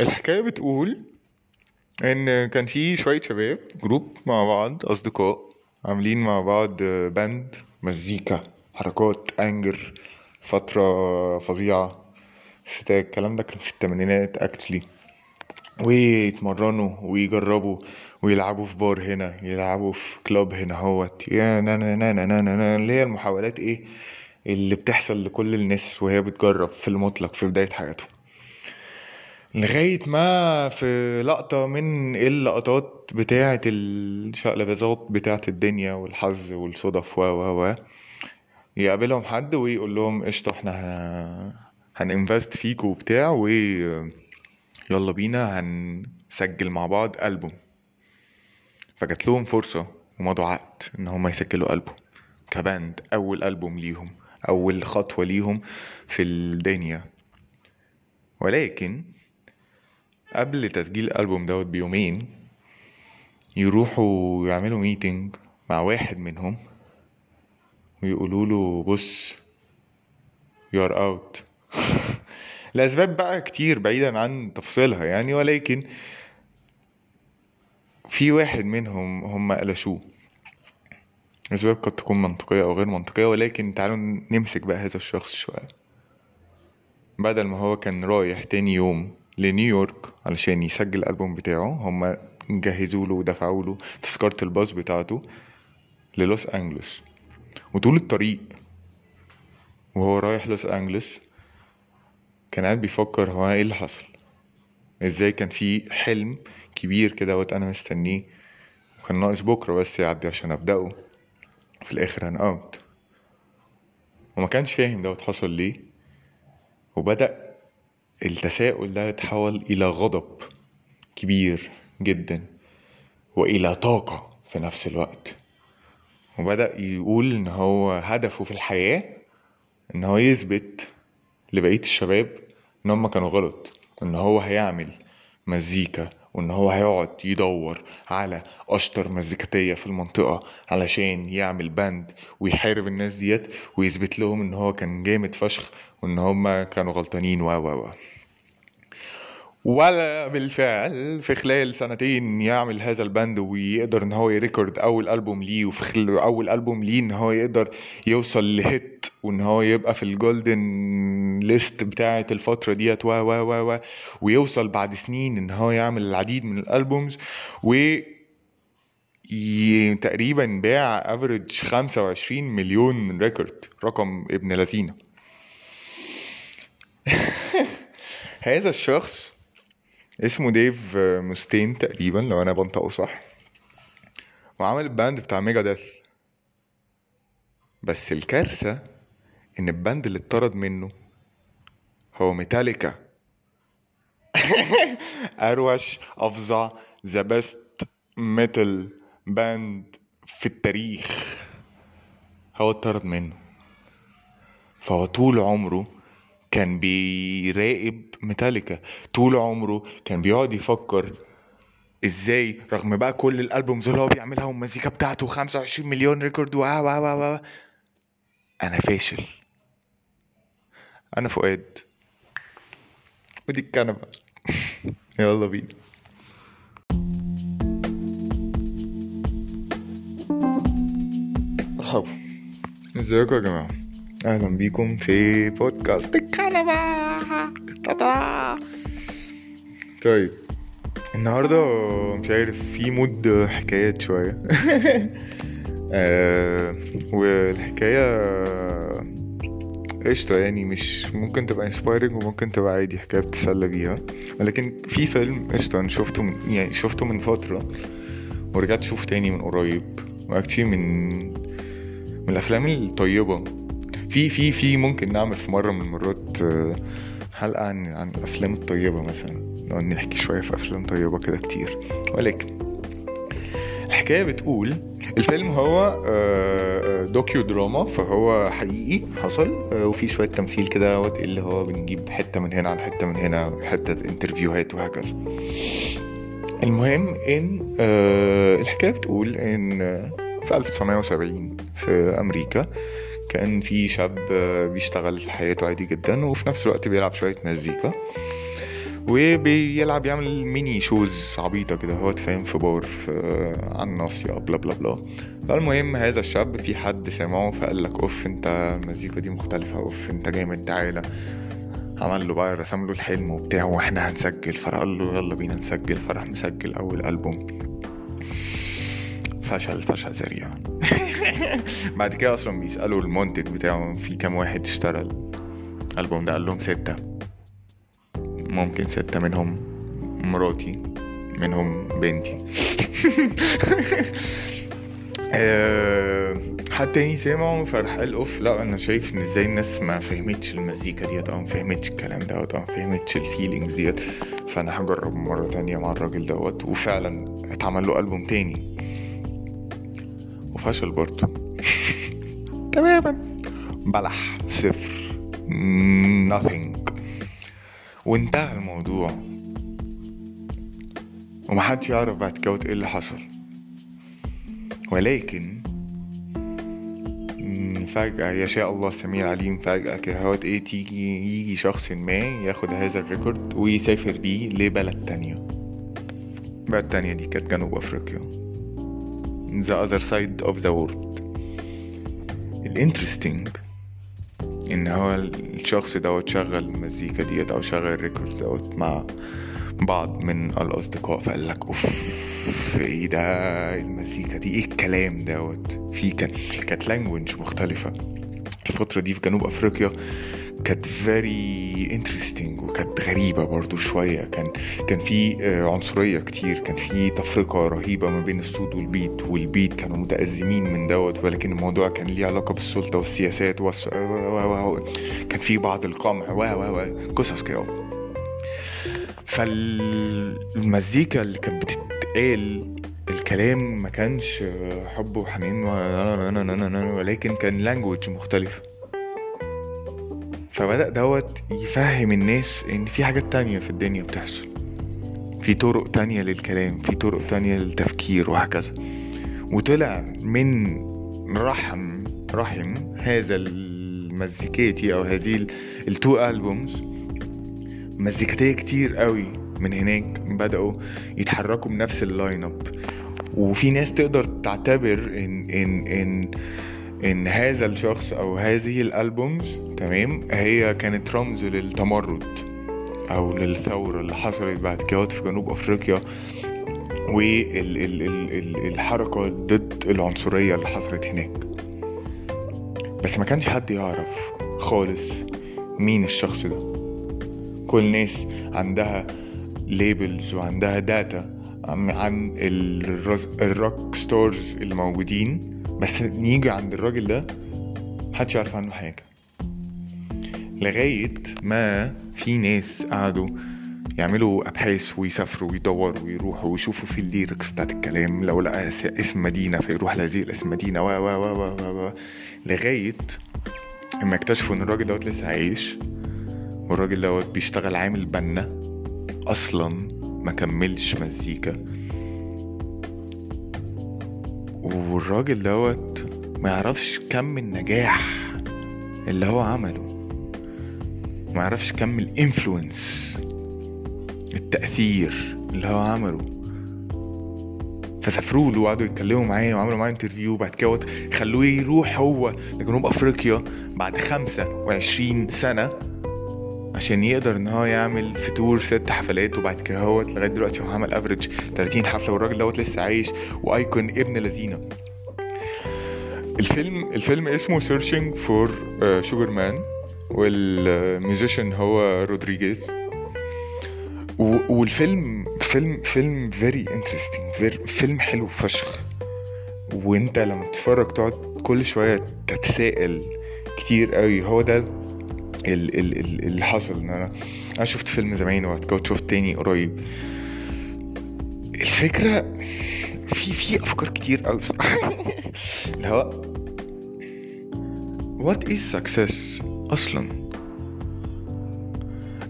الحكاية بتقول إن كان في شوية شباب group مع بعض أصدقاء عاملين مع بعض band مزيكا حركات أنجر فترة فظيعة في الكلام ده كان في التمانينات actually ويتمرنوا ويجربوا ويلعبوا في بار هنا يلعبوا في club هنا هوت يا نا نا نا نا نا اللي هي المحاولات إيه؟ اللي بتحصل لكل الناس وهي بتجرب في المطلق في بداية حياتهم. لغاية ما في لقطة من اللقطات بتاعة الشقلباظات بتاعة الدنيا والحظ والصدف و و و يقابلهم حد ويقول لهم قشطة إحنا هن- هننفست فيكوا وبتاع و يلا بينا هنسجل مع بعض ألبوم. فجات لهم فرصة ومضوا عقد إن هما يسجلوا ألبوم. كباند أول ألبوم ليهم أول خطوة ليهم في الدنيا. ولكن قبل تسجيل الألبوم دوت بيومين يروحوا يعملوا ميتنج مع واحد منهم ويقولوا له بص you're out. لأسباب بقى كتير بعيدا عن تفصيلها يعني ولكن في واحد منهم هم قلشوه. أسباب قد تكون منطقية أو غير منطقية ولكن تعالوا نمسك بقى هذا الشخص شوية. بدل ما هو كان رايح تاني يوم لنيويورك علشان يسجل الألبوم بتاعه. هما جهزوا له ودفعوا له تذكرة الباص بتاعته للوس أنجلوس. وطول الطريق وهو رايح لوس أنجلوس كان قاعد بيفكر هو إيه اللي حصل؟ إزاي كان في حلم كبير كده أنا مستنيه؟ وكان ناقص بكرة بس يعدي عشان أبدأه. في الآخر اوت وما كانش فاهم دوت حصل ليه. وبدأ التساؤل ده يتحول إلى غضب كبير جدا وإلى طاقة في نفس الوقت. وبدأ يقول إن هو هدفه في الحياة إن هو يثبت لبقية الشباب إن هم كانوا غلط إن هو هيعمل مزيكا وإن هو هيقعد يدور على أشطر مزيكاتية في المنطقة علشان يعمل band ويحارب الناس ديت ويثبت لهم إن هو كان جامد فشخ وإن هم كانوا غلطانين و و و. ولا بالفعل في خلال سنتين يعمل هذا ال band ويقدر إن هو ي record أول ألبوم ليه وفي خلال أول ألبوم ليه إن هو يقدر يوصل ل hit وإن هو يبقى في ال golden list بتاعه الفترة ديت و و و و ويوصل بعد سنين إن هو يعمل العديد من ال albums و تقريبا باع average 25 مليون record رقم ابن لذينة. هذا الشخص اسمه ديف مستين تقريبا لو أنا بنطقه صح. وعمل ال band بتاع ميجا ديث بس الكارثة إن ال band اللي اتطرد منه هو ميتاليكا. أروش أفظع the best metal band في التاريخ. هو اتطرد منه. فهو طول عمره كان بيراقب ميتاليكا طول عمره كان بيقعد يفكر إزاي رغم بقى كل الألبومز اللي هو بيعملها والمزيكا بتاعته 25 مليون ريكورد وا وا وا وا أنا فاشل. أنا فؤاد. ودي الكنبة. يلا بينا. مرحبا إزيكم يا جماعة؟ أهلا بيكم في بودكاست الكنبة. طيب النهاردة مش عارف في mood حكايات شوية. آه، والحكاية قشطة يعني مش ممكن تبقى inspiring وممكن تبقى عادي حكاية بتتسلى بيها. ولكن في فيلم قشطة أنا شفته من يعني شفته من فترة ورجعت اشوفه تاني من قريب. و actually من من الأفلام الطيبة. في في في ممكن نعمل في مرة من المرات آه، حلقة عن عن الافلام الطيبة مثلا. نقعد نحكي شوية في أفلام طيبة كده كتير. ولكن الحكاية بتقول الفيلم هو آه، docudrama فهو حقيقي حصل آه، وفي شوية تمثيل كده اللي هو بنجيب حتة من هنا على حتة من هنا حتة interview هات وهكذا. المهم إن آه، الحكاية بتقول إن آه، في 1970 في أمريكا كان في شاب بيشتغل في حياته عادي جدا وفي نفس الوقت بيلعب شوية مزيكا وبيلعب يعمل mini shows عبيطة كده هو فاهم في بار في على الناصية بلا بلا بلا فالمهم هذا الشاب في حد سمعه فقال لك أوف أنت المزيكا دي مختلفة أوف أنت جامد تعالى. عمل له بقى رسم له الحلم وبتاع وإحنا هنسجل. فقال له يلا بينا نسجل. فراح مسجل أول ألبوم. فشل فشل ذريع بعد كده أصلا بيسألوا المنتج بتاعه في كام واحد اشترى الألبوم ده؟ قال لهم ستة. ممكن ستة منهم مراتي منهم بنتي. آه، حد تاني سمعه؟ فراح قال اوف لا أنا شايف إن إزاي الناس ما فهمتش المزيكا ديت أو ما فهمتش الكلام دوت أو ما فهمتش ال feelings ديت. فأنا هجرب مرة تانية مع الراجل دوت. وفعلا اتعمل له ألبوم تاني. وفشل برضه تماما. بلح صفر. Nothing. وانتهى الموضوع. ومحدش يعرف بعد كده إيه اللي حصل. ولكن فجأة يشاء الله السميع العليم فجأة كده إيه تيجي يجي شخص ما ياخد هذا الريكورد ويسافر بيه لبلد تانية. بلد تانية دي كانت جنوب أفريقيا. The other side of the world. ال interesting ان هو الشخص دوت شغل المزيكا ديت أو شغل ال records دوت مع بعض من الأصدقاء فقال لك أوف إيه ده؟ المزيكا دي إيه الكلام دوت؟ في كان كانت language مختلفة. الفترة دي في جنوب أفريقيا كانت very interesting وكانت غريبة برضو شوية. كان كان في آه، عنصرية كتير. كان في تفرقة رهيبة ما بين الصوت والبيت والبيت كانوا متأزمين من دوت ولكن الموضوع كان ليه علاقة بالسلطة والسياسات والس... كان في بعض القمع و قصص كده. فالمزيكا اللي كانت بتتقال الكلام ما كانش حب وحنين ولكن كان لانجوج مختلفه فبدأ دوت يفهم الناس إن في حاجات تانية في الدنيا بتحصل. في طرق تانية للكلام في طرق تانية للتفكير وهكذا. وطلع من رحم رحم هذا المزيكاتي أو هذه ال two albums مزيكاتية كتير قوي من هناك بدأوا يتحركوا بنفس ال line up وفي ناس تقدر تعتبر ان ان إن إن هذا الشخص أو هذه ال albums تمام هي كانت رمز للتمرد أو للثورة اللي حصلت بعد كده في جنوب أفريقيا والحركة ضد العنصرية اللي حصلت هناك. بس ما كانش حد يعرف خالص مين الشخص ده. كل الناس عندها labels وعندها data عن ال rock stars اللي موجودين. بس نيجي عند الراجل ده محدش يعرف عنه حاجة. لغاية ما في ناس قعدوا يعملوا أبحاث ويسافروا ويدوروا ويروحوا ويشوفوا في ال lyrics بتاعت الكلام لو لقى اسم مدينة فيروح لهذه الاسم مدينة و و و و و لغاية اما اكتشفوا إن الراجل دوت لسه عايش والراجل دوت بيشتغل عامل بنا أصلا ما كملش مزيكا. والراجل دوت ما يعرفش كم النجاح اللي هو عمله. ما يعرفش كم ال influence التأثير اللي هو عمله. فسافروا له وقعدوا يتكلموا معاه وعملوا معاه interview بعد كده خلوه يروح هو لجنوب أفريقيا بعد خمسة وعشرين سنة. عشان يقدر إن هو يعمل في tour ست حفلات وبعد كده هو لغاية دلوقتي هو عمل average 30 حفلة والراجل دوت لسه عايش و icon ابن لذينة. الفيلم الفيلم اسمه Searching for Sugar Man وال musician هو رودريجيز. والفيلم فيلم فيلم very interesting فيلم حلو فشخ. وانت لما تتفرج تقعد كل شوية تتساءل كتير قوي. هو ده اللي حصل إن أنا أنا شفت فيلم زمان وبعد كده شفت تاني قريب. الفكرة في في أفكار كتير قوي بصراحة. اللي هو what is success أصلا؟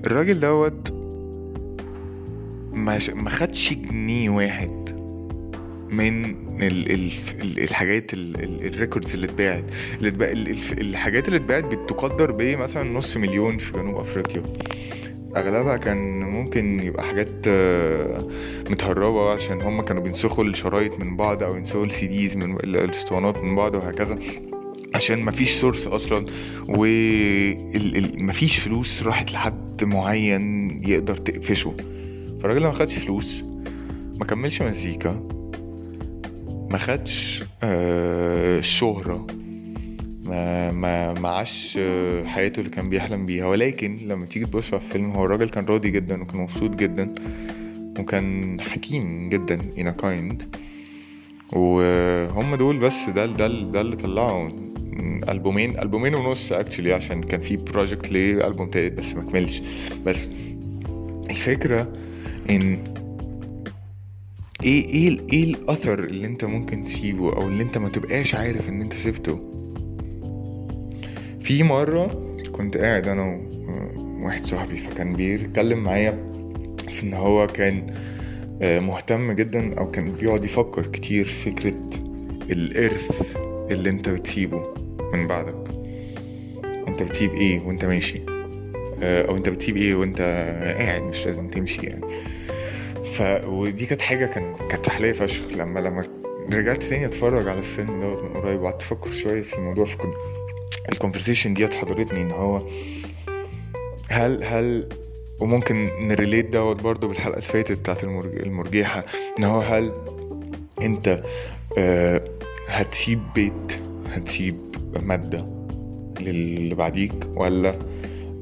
الراجل دوت ما خدش جنيه واحد من الحاجات ال records اللي اتباعت الحاجات اللي اتباعت بتقدر مثلا نص مليون في جنوب أفريقيا. أغلبها كان ممكن يبقى حاجات آه، متهربة عشان هما كانوا بينسخوا الشرايط من بعض أو ينسخوا ال CDs من ال- الاسطوانات من بعض وهكذا عشان مفيش source أصلا ومفيش فلوس راحت لحد معين يقدر تقفشه. فالراجل ما خدش فلوس ما كملش مزيكا. ما خدش آه، شهرة. ما ما ما عاش آه، حياته اللي كان بيحلم بيها. ولكن لما تيجي تبص على الفيلم هو الراجل كان راضي جدا وكان مبسوط جدا وكان حكيم جدا in a kind. وهم دول بس ده ده ده اللي طلعوا ألبومين ألبومين ونص actually عشان كان في project ليه ألبوم تالت بس ما كملش. بس الفكرة إن إيه إيه إيه الأثر اللي أنت ممكن تسيبه أو اللي أنت ما تبقاش عارف إن أنت سبته؟ في مرة كنت قاعد أنا وواحد صاحبي فكان بيتكلم معايا في إن هو كان آه، مهتم جدا أو كان بيقعد يفكر كتير في فكرة الإرث اللي أنت بتسيبه من بعدك. أنت بتسيب إيه وأنت ماشي؟ آه، أو أنت بتسيب إيه وأنت قاعد مش لازم تمشي يعني. ف ودي كانت حاجة كان كانت سحليه فشخ. لما لما رجعت تاني أتفرج على الفيلم دوت من قريب وقعدت أفكر شوية في الموضوع في ال conversation ديت حضرتني إن هو هل هل وممكن ن relate دوت برضو بالحلقة اللي فاتت بتاعت المرج... المرجيحة. إن هو هل أنت آه هتسيب بيت هتسيب مادة للي بعديك ولا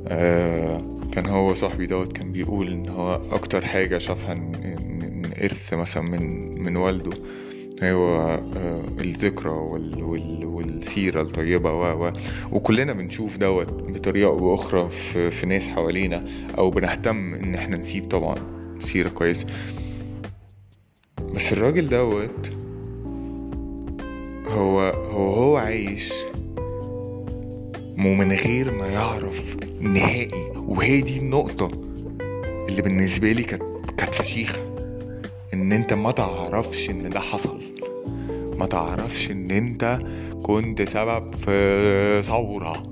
آه كان هو صاحبي دوت كان بيقول إن هو أكتر حاجة شافها ان إن- إن إرث مثلا من من والده. هو آه الذكرى وال وال والسيرة الطيبة و و وكلنا بنشوف دوت بطريقة أو بأخرى في, في ناس حوالينا أو بنهتم إن إحنا نسيب طبعا سيرة كويسة. بس الراجل دوت هو هو هو عايش ومن غير ما يعرف نهائي وهي دي النقطة اللي بالنسبة لي كانت كانت فشيخة. إن أنت ما تعرفش إن ده حصل. ما تعرفش إن أنت كنت سبب في ثورة.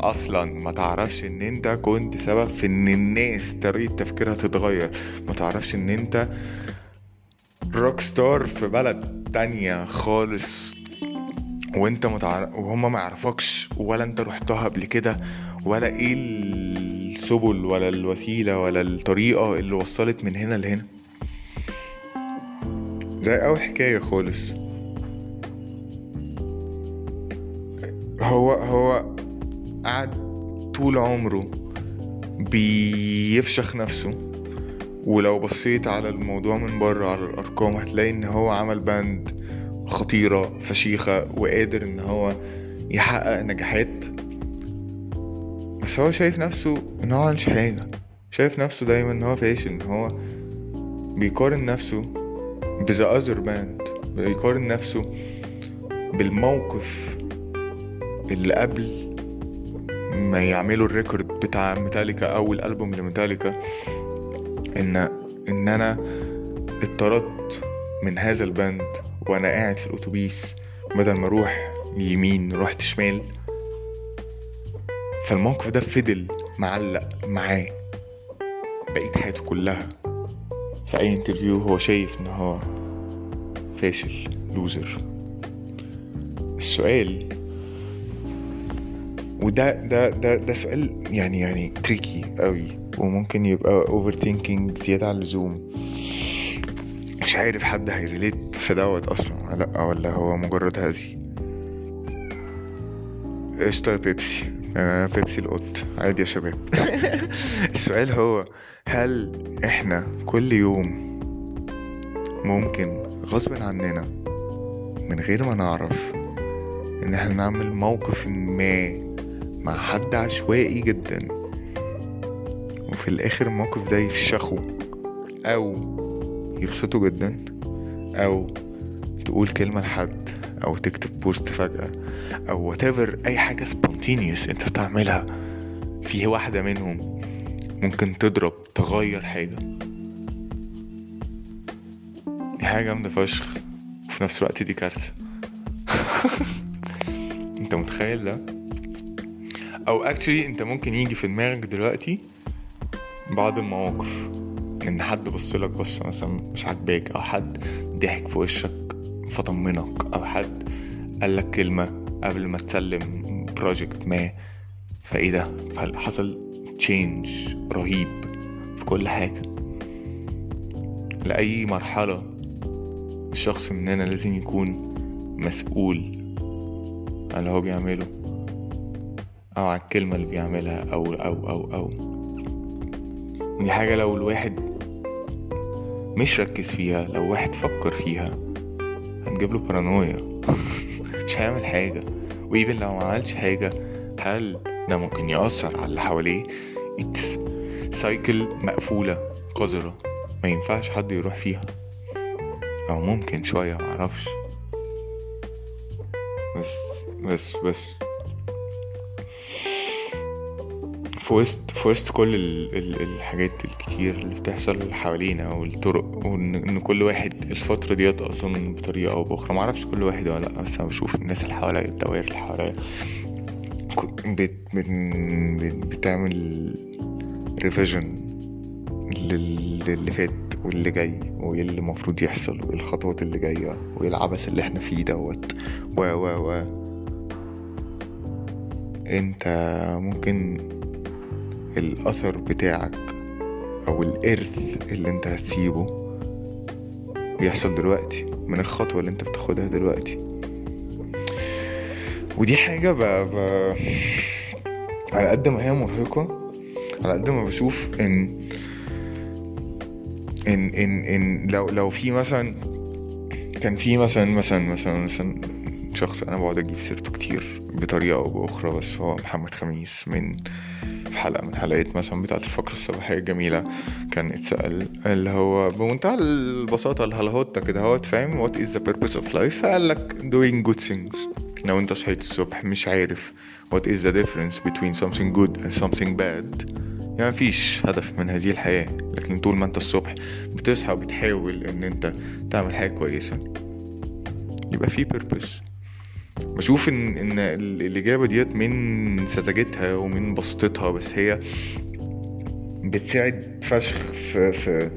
أصلا ما تعرفش إن أنت كنت سبب في إن الناس طريقة تفكيرها تتغير. ما تعرفش إن أنت روك ستار في بلد تانية خالص. وأنت متعرف وهما ما يعرفكش ولا أنت رحتها قبل كده. ولا إيه السبل ولا الوسيلة ولا الطريقة اللي وصلت من هنا لهنا. زي أول حكاية خالص. هو هو قعد طول عمره بيفشخ نفسه ولو بصيت على الموضوع من بره على الأرقام هتلاقي إن هو عمل band خطيرة فشيخة وقادر إن هو يحقق نجاحات بس هو شايف نفسه ان هو مش حاجة شايف نفسه دايما إن هو فاشل إن هو بيقارن نفسه ب the other band بيقارن نفسه بالموقف اللي قبل ما يعملوا ال record بتاع ميتاليكا اول البوم لميتاليكا إن إن أنا اتطردت من هذا ال band وأنا قاعد في الاتوبيس بدل ما أروح يمين رحت شمال. فالموقف ده فضل معلق معاه بقيت حياته كلها. في أي interview هو شايف إن هو فاشل loser السؤال وده ده ده ده سؤال يعني يعني tricky قوي وممكن يبقى overthinking زيادة عن اللزوم. مش عارف حد هي relate في دوت أصلا لأ ولا هو مجرد هزي. قشطة بيبسي. آه بيبسي القط عادي يا شباب. السؤال هو هل إحنا كل يوم ممكن غصب عننا من غير ما نعرف إن إحنا نعمل موقف ما مع حد عشوائي جدا وفي الآخر الموقف ده يفشخه أو يبسطه جدا أو تقول كلمة لحد؟ أو تكتب بوست فجأة أو whatever أي حاجة spontaneous أنت بتعملها في واحدة منهم ممكن تضرب تغير حاجة. دي حاجة جامدة فشخ. وفي نفس الوقت دي كارثة. أنت متخيل ده؟ أو actually أنت ممكن يجي في دماغك دلوقتي بعض المواقف. إن حد بصلك بصة مثلا مش عاجباك أو حد ضحك في وشك. فطمنك أو حد قالك كلمة قبل ما تسلم project ما. فإيه ده؟ فحصل change رهيب في كل حاجة. لأي مرحلة الشخص مننا لازم يكون مسؤول عن اللي هو بيعمله أو عن الكلمة اللي بيعملها أو أو أو أو. دي حاجة لو الواحد مش ركز فيها لو واحد فكر فيها هتجيب له بارانويا مش هيعمل حاجة. و even لو ما عملش حاجة هل ده ممكن يأثر على اللي حواليه؟ it's cycle مقفولة قذرة. ما ينفعش حد يروح فيها. أو ممكن شوية معرفش بس بس بس. في وسط في وسط كل ال ال الحاجات الكتير اللي بتحصل حوالينا والطرق وإن كل واحد الفترة ديت أصلا بطريقة أو بأخرى. معرفش كل واحد ولا لأ بس أنا بشوف الناس اللي حواليا الدوائر اللي حواليا. بت بت بتعمل ريفيجن للي فات واللي جاي وإيه اللي المفروض يحصل وإيه الخطوات اللي جاية وإيه العبث اللي إحنا فيه دوت. و و و. أنت ممكن الأثر بتاعك أو الإرث اللي أنت هتسيبه بيحصل دلوقتي من الخطوة اللي أنت بتاخدها دلوقتي. ودي حاجة ب... ب... على قد ما هي مرهقة على قد ما بشوف إن إن إن إن لو لو في مثلا كان في مثلا مثلا مثلا مثلا شخص أنا بقعد أجيب سيرته كتير. بطريقة أو بأخرى بس هو محمد خميس من في حلقة من حلقات مثلا بتاعة الفقرة الصباحية الجميلة. كان اتسأل اللي هو بمنتهى البساطة الهلاهوتة كده هو فاهم what is the purpose of life فقال لك doing good things. لو انت صحيت الصبح مش عارف what is the difference between something good and something bad. يعني مفيش هدف من هذه الحياة لكن طول ما أنت الصبح بتصحى وبتحاول إن أنت تعمل حاجة كويسة يبقى في purpose. بشوف إن إن الإجابة ديت من سذاجتها ومن بسطتها بس هي بتساعد فشخ في في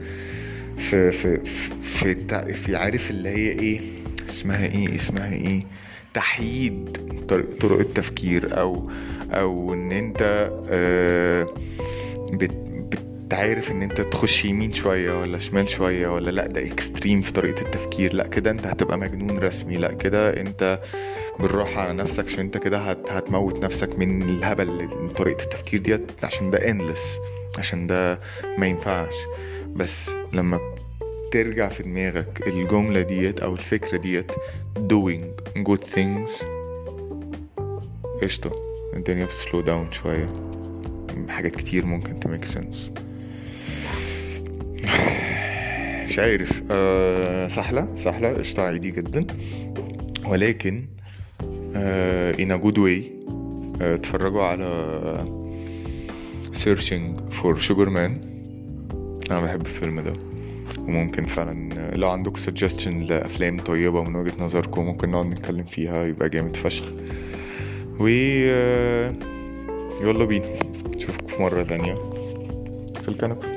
في في في, في, في عارف اللي هي إيه اسمها إيه اسمها إيه تحييد طرق التفكير أو أو إن أنت آه بت إن أنت تخش يمين شوية ولا شمال شوية ولا لأ ده اكستريم في طريقة التفكير لأ كده أنت هتبقى مجنون رسمي لأ كده أنت بالراحة على نفسك عشان انت كده هت هتموت نفسك من الهبل من طريقة التفكير ديت عشان ده endless عشان ده ما ينفعش. بس لما ترجع في دماغك الجملة ديت أو الفكرة ديت doing good things قشطة. الدنيا بتسلو داون شوية. حاجات كتير ممكن تميك سنس مش عارف. أه سهلة قشطة عادي جدا. ولكن in a good way. أه اتفرجوا على searching for sugar man. أنا بحب الفيلم ده. وممكن فعلا لو عندكم suggestion لأفلام طيبة من وجهة نظركم ممكن نقعد نتكلم فيها يبقى جامد فشخ. و يلا بينا. نشوفكم في مرة تانية. في الكنبة.